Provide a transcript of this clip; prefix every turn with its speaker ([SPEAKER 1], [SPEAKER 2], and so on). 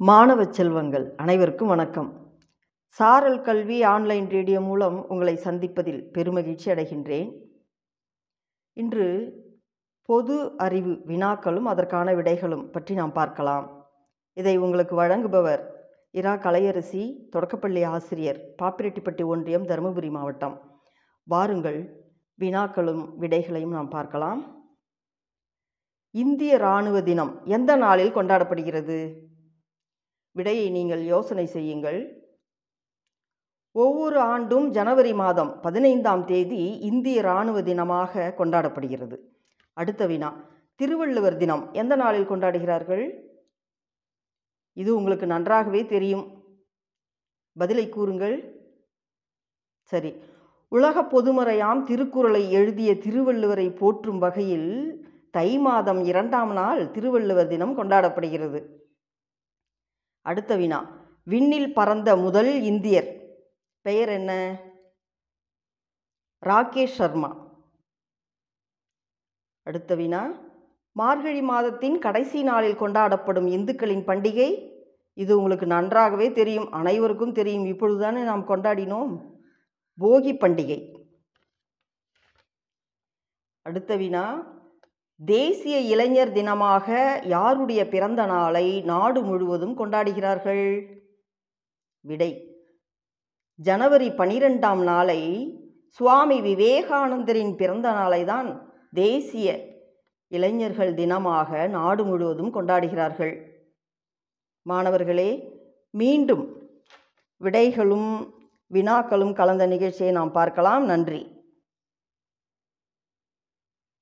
[SPEAKER 1] மாணவ செல்வங்கள் அனைவருக்கும் வணக்கம். சாரல் கல்வி ஆன்லைன் ரேடியோ மூலம் உங்களை சந்திப்பதில் பெருமகிழ்ச்சி அடைகின்றேன். இன்று பொது அறிவு வினாக்களும் அதற்கான விடைகளும் பற்றி நாம் பார்க்கலாம். இதை உங்களுக்கு வழங்குபவர் இரா கலையரசி தொடக்கப்பள்ளி ஆசிரியர் பாப்பிரெட்டிப்பட்டி ஒன்றியம் தருமபுரி மாவட்டம். வாருங்கள் வினாக்களும் விடைகளையும் நாம் பார்க்கலாம். இந்திய இராணுவ தினம் எந்த நாளில் கொண்டாடப்படுகிறது? விடையை நீங்கள் யோசனை செய்யுங்கள். ஒவ்வொரு ஆண்டும் ஜனவரி மாதம் பதினைந்தாம் தேதி இந்திய இராணுவ தினமாக கொண்டாடப்படுகிறது. அடுத்த வினா திருவள்ளுவர் தினம் எந்த நாளில் கொண்டாடுகிறார்கள்? இது உங்களுக்கு நன்றாகவே தெரியும். பதிலை கூறுங்கள். சரி உலக பொதுமறையாம் திருக்குறளை எழுதிய திருவள்ளுவரை போற்றும் வகையில் தை மாதம் இரண்டாம் நாள் திருவள்ளுவர் தினம் கொண்டாடப்படுகிறது. அடுத்த வினா. விண்ணில் பறந்த முதல் இந்தியர். பெயர் என்ன? ராகேஷ் சர்மா. அடுத்த வினா. மார்கழி மாதத்தின் கடைசி நாளில் கொண்டாடப்படும் இந்துக்களின் பண்டிகை. இது உங்களுக்கு நன்றாகவே தெரியும். அனைவருக்கும் தெரியும். இப்பொழுதுதானே நாம் கொண்டாடினோம். போகி பண்டிகை. அடுத்த வினா. தேசிய இளைஞர் தினமாக யாருடைய பிறந்த நாளை நாடு முழுவதும் கொண்டாடுகிறார்கள்? விடை. ஜனவரி பனிரெண்டாம் நாளை சுவாமி விவேகானந்தரின் பிறந்த நாளை தான் தேசிய இளைஞர்கள் தினமாக நாடு முழுவதும் கொண்டாடுகிறார்கள். மாணவர்களே மீண்டும் விடைகளும் வினாக்களும் கலந்த நிகழ்ச்சியை நாம் பார்க்கலாம். நன்றி.